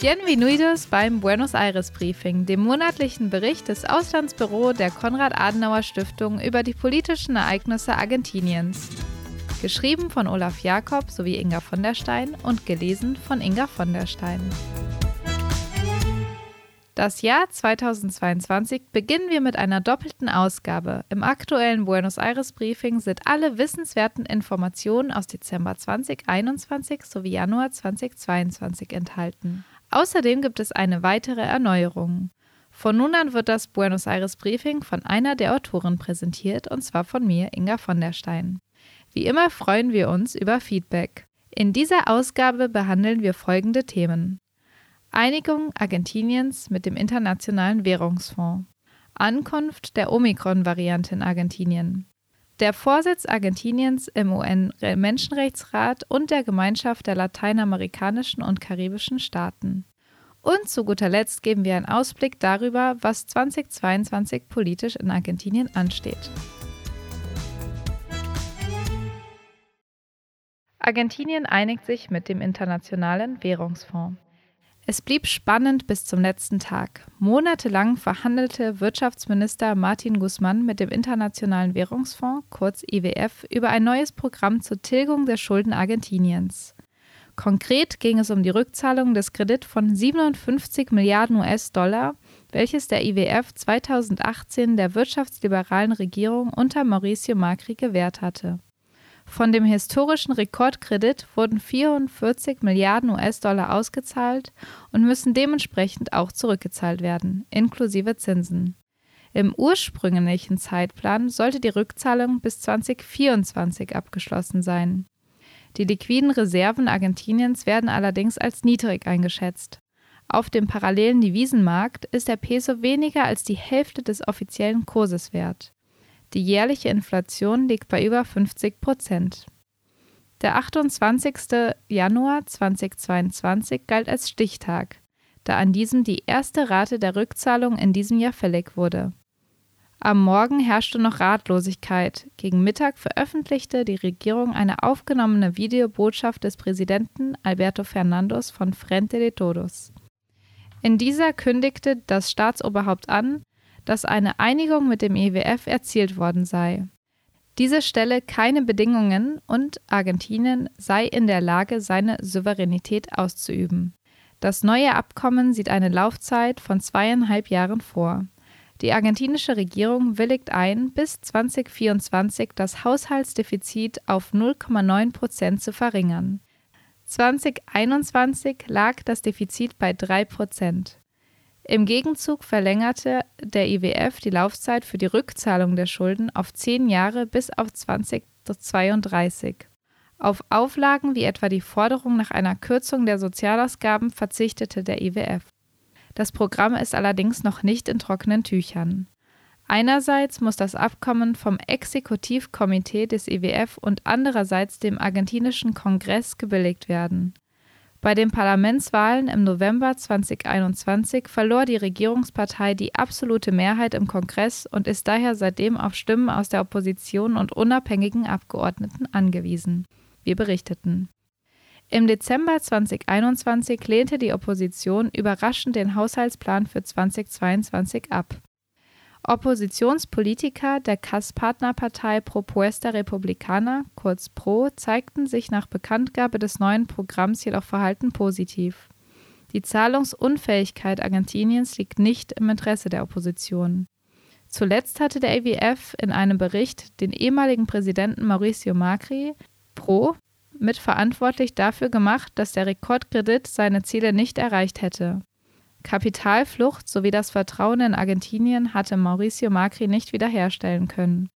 Bienvenidos beim Buenos Aires Briefing, dem monatlichen Bericht des Auslandsbüro der Konrad-Adenauer-Stiftung über die politischen Ereignisse Argentiniens. Geschrieben von Olaf Jakob sowie Inga von der Stein und gelesen von Inga von der Stein. Das Jahr 2022 beginnen wir mit einer doppelten Ausgabe. Im aktuellen Buenos Aires Briefing sind alle wissenswerten Informationen aus Dezember 2021 sowie Januar 2022 enthalten. Außerdem gibt es eine weitere Erneuerung. Von nun an wird das Buenos Aires Briefing von einer der Autoren präsentiert, und zwar von mir, Inga von der Stein. Wie immer freuen wir uns über Feedback. In dieser Ausgabe behandeln wir folgende Themen. Einigung Argentiniens mit dem Internationalen Währungsfonds. Ankunft der Omikron-Variante in Argentinien der Vorsitz Argentiniens im UN-Menschenrechtsrat und der Gemeinschaft der lateinamerikanischen und karibischen Staaten. Und zu guter Letzt geben wir einen Ausblick darüber, was 2022 politisch in Argentinien ansteht. Argentinien einigt sich mit dem Internationalen Währungsfonds. Es blieb spannend bis zum letzten Tag. Monatelang verhandelte Wirtschaftsminister Martin Guzman mit dem Internationalen Währungsfonds, kurz IWF, über ein neues Programm zur Tilgung der Schulden Argentiniens. Konkret ging es um die Rückzahlung des Kredits von 57 Milliarden US-Dollar, welches der IWF 2018 der wirtschaftsliberalen Regierung unter Mauricio Macri gewährt hatte. Von dem historischen Rekordkredit wurden 44 Milliarden US-Dollar ausgezahlt und müssen dementsprechend auch zurückgezahlt werden, inklusive Zinsen. Im ursprünglichen Zeitplan sollte die Rückzahlung bis 2024 abgeschlossen sein. Die liquiden Reserven Argentiniens werden allerdings als niedrig eingeschätzt. Auf dem parallelen Devisenmarkt ist der Peso weniger als die Hälfte des offiziellen Kurses wert. Die jährliche Inflation liegt bei über 50 Prozent. Der 28. Januar 2022 galt als Stichtag, da an diesem die erste Rate der Rückzahlung in diesem Jahr fällig wurde. Am Morgen herrschte noch Ratlosigkeit. Gegen Mittag veröffentlichte die Regierung eine aufgenommene Videobotschaft des Präsidenten Alberto Fernandos von Frente de Todos. In dieser kündigte das Staatsoberhaupt an, dass eine Einigung mit dem IWF e erzielt worden sei. Diese stelle keine Bedingungen und Argentinien sei in der Lage, seine Souveränität auszuüben. Das neue Abkommen sieht eine Laufzeit von zweieinhalb Jahren vor. Die argentinische Regierung willigt ein, bis 2024 das Haushaltsdefizit auf 0,9 Prozent zu verringern. 2021 lag das Defizit bei 3 Prozent. Im Gegenzug verlängerte der IWF die Laufzeit für die Rückzahlung der Schulden auf zehn Jahre bis auf 2032. Auf Auflagen wie etwa die Forderung nach einer Kürzung der Sozialausgaben verzichtete der IWF. Das Programm ist allerdings noch nicht in trockenen Tüchern. Einerseits muss das Abkommen vom Exekutivkomitee des IWF und andererseits dem argentinischen Kongress gebilligt werden. Bei den Parlamentswahlen im November 2021 verlor die Regierungspartei die absolute Mehrheit im Kongress und ist daher seitdem auf Stimmen aus der Opposition und unabhängigen Abgeordneten angewiesen. Wir berichteten. Im Dezember 2021 lehnte die Opposition überraschend den Haushaltsplan für 2022 ab. Oppositionspolitiker der CAS-Partnerpartei Propuesta Republicana, kurz PRO, zeigten sich nach Bekanntgabe des neuen Programms jedoch verhalten positiv. Die Zahlungsunfähigkeit Argentiniens liegt nicht im Interesse der Opposition. Zuletzt hatte der IWF in einem Bericht den ehemaligen Präsidenten Mauricio Macri, PRO, mitverantwortlich dafür gemacht, dass der Rekordkredit seine Ziele nicht erreicht hätte. Kapitalflucht sowie das Vertrauen in Argentinien hatte Mauricio Macri nicht wiederherstellen können.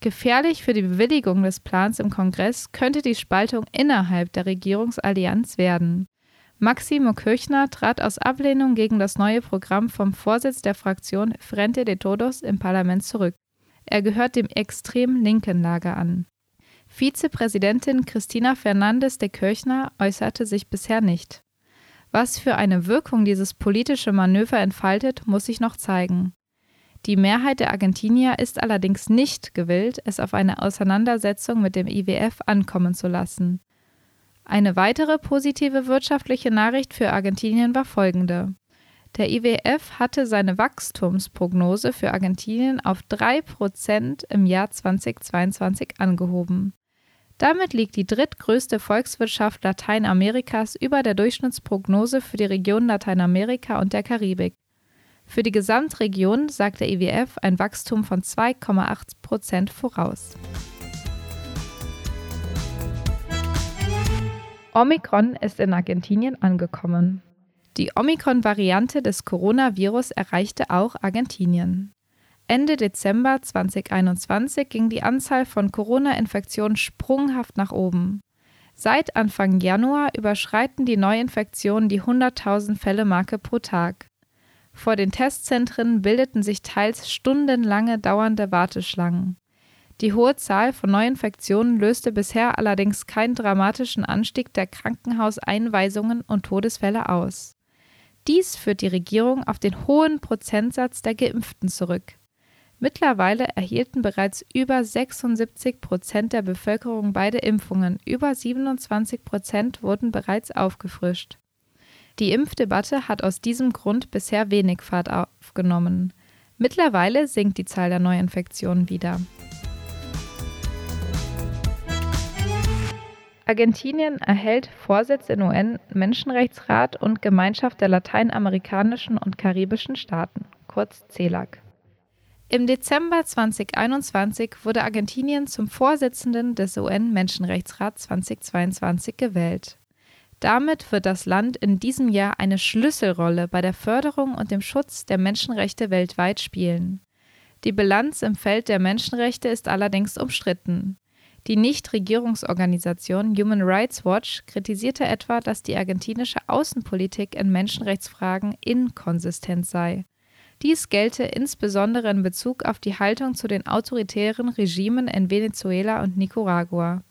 Gefährlich für die Bewilligung des Plans im Kongress könnte die Spaltung innerhalb der Regierungsallianz werden. Maximo Kirchner trat aus Ablehnung gegen das neue Programm vom Vorsitz der Fraktion Frente de Todos im Parlament zurück. Er gehört dem extrem linken Lager an. Vizepräsidentin Cristina Fernandes de Kirchner äußerte sich bisher nicht. Was für eine Wirkung dieses politische Manöver entfaltet, muss sich noch zeigen. Die Mehrheit der Argentinier ist allerdings nicht gewillt, es auf eine Auseinandersetzung mit dem IWF ankommen zu lassen. Eine weitere positive wirtschaftliche Nachricht für Argentinien war folgende. Der IWF hatte seine Wachstumsprognose für Argentinien auf 3% im Jahr 2022 angehoben. Damit liegt die drittgrößte Volkswirtschaft Lateinamerikas über der Durchschnittsprognose für die Region Lateinamerika und der Karibik. Für die Gesamtregion sagt der IWF ein Wachstum von 2,8 Prozent voraus. Omikron ist in Argentinien angekommen. Die Omikron-Variante des Coronavirus erreichte auch Argentinien. Ende Dezember 2021 ging die Anzahl von Corona-Infektionen sprunghaft nach oben. Seit Anfang Januar überschreiten die Neuinfektionen die 100.000 Fälle-Marke pro Tag. Vor den Testzentren bildeten sich teils stundenlange dauernde Warteschlangen. Die hohe Zahl von Neuinfektionen löste bisher allerdings keinen dramatischen Anstieg der Krankenhauseinweisungen und Todesfälle aus. Dies führt die Regierung auf den hohen Prozentsatz der Geimpften zurück. Mittlerweile erhielten bereits über 76 Prozent der Bevölkerung beide Impfungen, über 27 Prozent wurden bereits aufgefrischt. Die Impfdebatte hat aus diesem Grund bisher wenig Fahrt aufgenommen. Mittlerweile sinkt die Zahl der Neuinfektionen wieder. Argentinien erhält Vorsitz in UN-Menschenrechtsrat und Gemeinschaft der lateinamerikanischen und karibischen Staaten, kurz CELAC. Im Dezember 2021 wurde Argentinien zum Vorsitzenden des UN-Menschenrechtsrats 2022 gewählt. Damit wird das Land in diesem Jahr eine Schlüsselrolle bei der Förderung und dem Schutz der Menschenrechte weltweit spielen. Die Bilanz im Feld der Menschenrechte ist allerdings umstritten. Die Nichtregierungsorganisation Human Rights Watch kritisierte etwa, dass die argentinische Außenpolitik in Menschenrechtsfragen inkonsistent sei. Dies gelte insbesondere in Bezug auf die Haltung zu den autoritären Regimen in Venezuela und Nicaragua.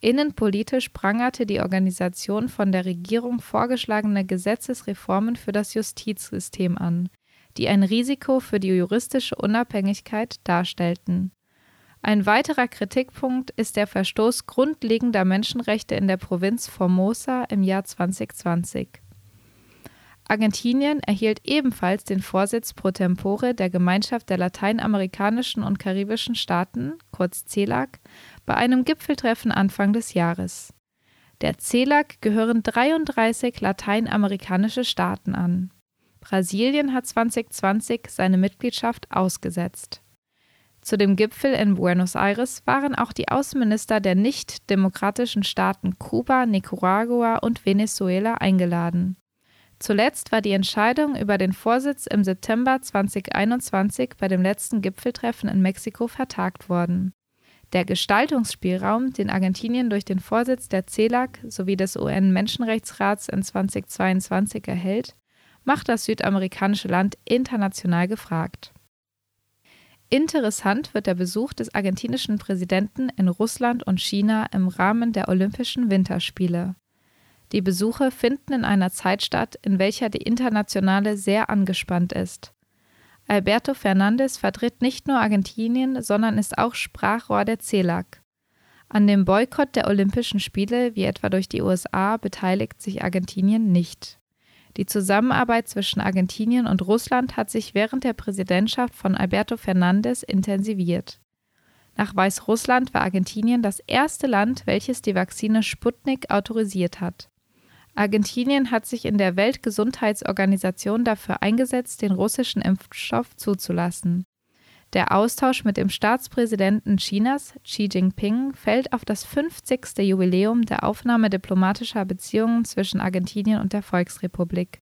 Innenpolitisch prangerte die Organisation von der Regierung vorgeschlagene Gesetzesreformen für das Justizsystem an, die ein Risiko für die juristische Unabhängigkeit darstellten. Ein weiterer Kritikpunkt ist der Verstoß grundlegender Menschenrechte in der Provinz Formosa im Jahr 2020. Argentinien erhielt ebenfalls den Vorsitz pro tempore der Gemeinschaft der lateinamerikanischen und karibischen Staaten, kurz CELAC, bei einem Gipfeltreffen Anfang des Jahres. Der CELAC gehören 33 lateinamerikanische Staaten an. Brasilien hat 2020 seine Mitgliedschaft ausgesetzt. Zu dem Gipfel in Buenos Aires waren auch die Außenminister der nicht-demokratischen Staaten Kuba, Nicaragua und Venezuela eingeladen. Zuletzt war die Entscheidung über den Vorsitz im September 2021 bei dem letzten Gipfeltreffen in Mexiko vertagt worden. Der Gestaltungsspielraum, den Argentinien durch den Vorsitz der CELAC sowie des UN-Menschenrechtsrats in 2022 erhält, macht das südamerikanische Land international gefragt. Interessant wird der Besuch des argentinischen Präsidenten in Russland und China im Rahmen der Olympischen Winterspiele. Die Besuche finden in einer Zeit statt, in welcher die internationale sehr angespannt ist. Alberto Fernandez vertritt nicht nur Argentinien, sondern ist auch Sprachrohr der CELAC. An dem Boykott der Olympischen Spiele, wie etwa durch die USA, beteiligt sich Argentinien nicht. Die Zusammenarbeit zwischen Argentinien und Russland hat sich während der Präsidentschaft von Alberto Fernandez intensiviert. Nach Weißrussland war Argentinien das erste Land, welches die Vakzine Sputnik autorisiert hat. Argentinien hat sich in der Weltgesundheitsorganisation dafür eingesetzt, den russischen Impfstoff zuzulassen. Der Austausch mit dem Staatspräsidenten Chinas, Xi Jinping, fällt auf das 50. Jubiläum der Aufnahme diplomatischer Beziehungen zwischen Argentinien und der Volksrepublik.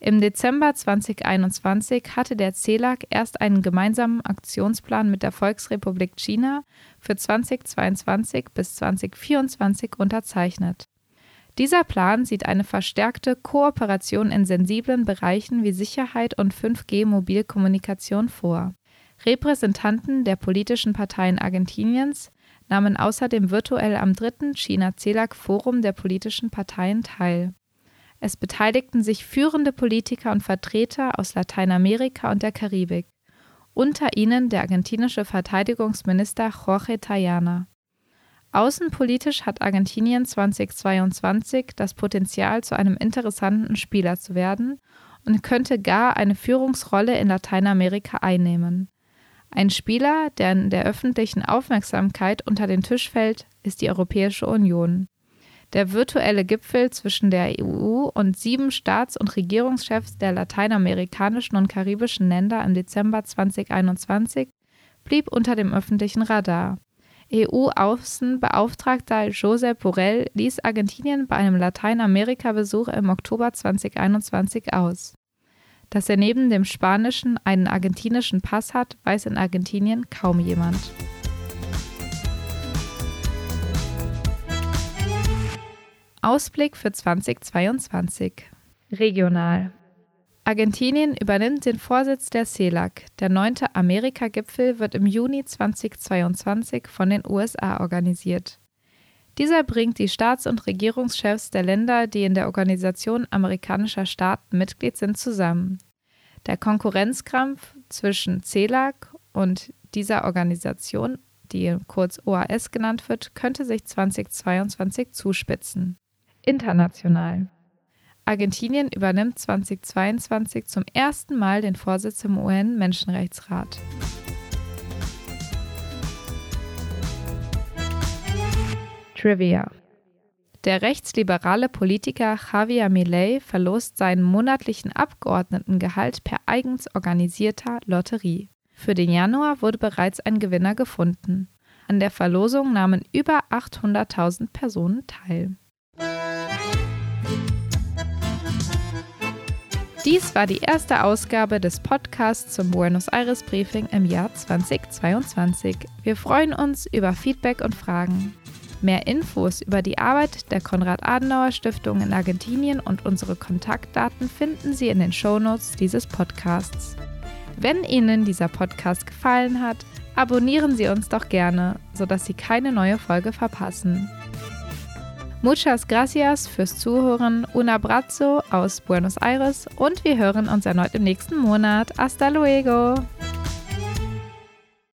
Im Dezember 2021 hatte der CELAC erst einen gemeinsamen Aktionsplan mit der Volksrepublik China für 2022 bis 2024 unterzeichnet. Dieser Plan sieht eine verstärkte Kooperation in sensiblen Bereichen wie Sicherheit und 5G-Mobilkommunikation vor. Repräsentanten der politischen Parteien Argentiniens nahmen außerdem virtuell am dritten China-CELAC-Forum der politischen Parteien teil. Es beteiligten sich führende Politiker und Vertreter aus Lateinamerika und der Karibik, unter ihnen der argentinische Verteidigungsminister Jorge Tayana. Außenpolitisch hat Argentinien 2022 das Potenzial, zu einem interessanten Spieler zu werden und könnte gar eine Führungsrolle in Lateinamerika einnehmen. Ein Spieler, der in der öffentlichen Aufmerksamkeit unter den Tisch fällt, ist die Europäische Union. Der virtuelle Gipfel zwischen der EU und sieben Staats- und Regierungschefs der lateinamerikanischen und karibischen Länder im Dezember 2021 blieb unter dem öffentlichen Radar. EU-Außenbeauftragter Josep Borrell ließ Argentinien bei einem Lateinamerika-Besuch im Oktober 2021 aus. Dass er neben dem spanischen einen argentinischen Pass hat, weiß in Argentinien kaum jemand. Ausblick für 2022 Regional Argentinien übernimmt den Vorsitz der CELAC. Der neunte Amerika-Gipfel wird im Juni 2022 von den USA organisiert. Dieser bringt die Staats- und Regierungschefs der Länder, die in der Organisation amerikanischer Staaten Mitglied sind, zusammen. Der Konkurrenzkampf zwischen CELAC und dieser Organisation, die kurz OAS genannt wird, könnte sich 2022 zuspitzen. International Argentinien übernimmt 2022 zum ersten Mal den Vorsitz im UN-Menschenrechtsrat. Trivia der rechtsliberale Politiker Javier Milei verlost seinen monatlichen Abgeordnetengehalt per eigens organisierter Lotterie. Für den Januar wurde bereits ein Gewinner gefunden. An der Verlosung nahmen über 800.000 Personen teil. Dies war die erste Ausgabe des Podcasts zum Buenos Aires Briefing im Jahr 2022. Wir freuen uns über Feedback und Fragen. Mehr Infos über die Arbeit der Konrad-Adenauer-Stiftung in Argentinien und unsere Kontaktdaten finden Sie in den Shownotes dieses Podcasts. Wenn Ihnen dieser Podcast gefallen hat, abonnieren Sie uns doch gerne, sodass Sie keine neue Folge verpassen. Muchas gracias fürs Zuhören. Un abrazo aus Buenos Aires und wir hören uns erneut im nächsten Monat. Hasta luego!